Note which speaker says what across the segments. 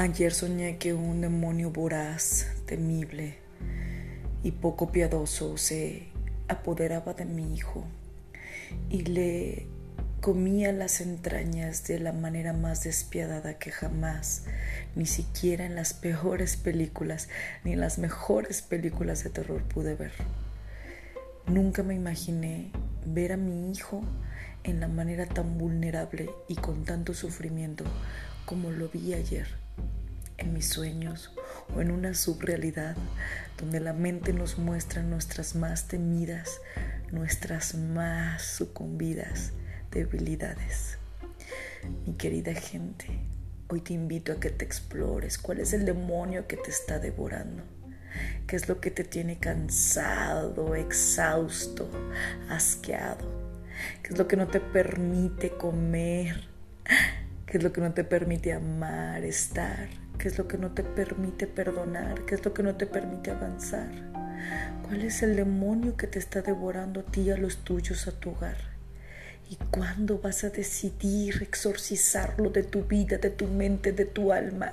Speaker 1: Ayer soñé que un demonio voraz, temible y poco piadoso se apoderaba de mi hijo y le comía las entrañas de la manera más despiadada que jamás, ni siquiera en las peores películas, ni en las mejores películas de terror pude ver. Nunca me imaginé ver a mi hijo en la manera tan vulnerable y con tanto sufrimiento como lo vi ayer en mis sueños o en una subrealidad donde la mente nos muestra nuestras más temidas, nuestras más sucumbidas debilidades. Mi querida gente, hoy te invito a que te explores cuál es el demonio que te está devorando, qué es lo que te tiene cansado, exhausto, asqueado, qué es lo que no te permite comer, qué es lo que no te permite amar, estar, qué es lo que no te permite perdonar, qué es lo que no te permite avanzar. ¿Cuál es el demonio que te está devorando a ti y a los tuyos, a tu hogar? ¿Y cuándo vas a decidir exorcizarlo de tu vida, de tu mente, de tu alma?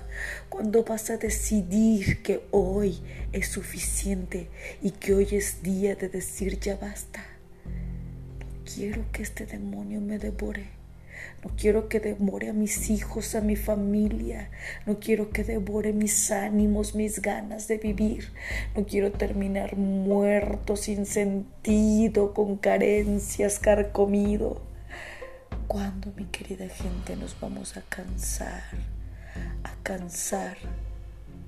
Speaker 1: ¿Cuándo vas a decidir que hoy es suficiente y que hoy es día de decir ya basta? No quiero que este demonio me devore. No quiero que devore a mis hijos, a mi familia. No quiero que devore mis ánimos, mis ganas de vivir. No quiero terminar muerto, sin sentido, con carencias, carcomido. ¿Cuándo, mi querida gente, nos vamos a cansar? A cansar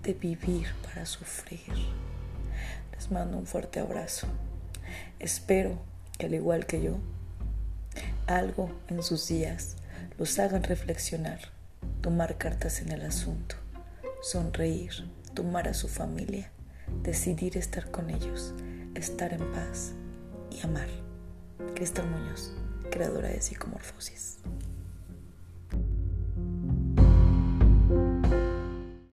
Speaker 1: de vivir para sufrir. Les mando un fuerte abrazo. Espero que al igual que yo, algo en sus días los hagan reflexionar, tomar cartas en el asunto, sonreír, tomar a su familia, decidir estar con ellos, estar en paz y amar. Cristal Muñoz, creadora de Psicomorfosis.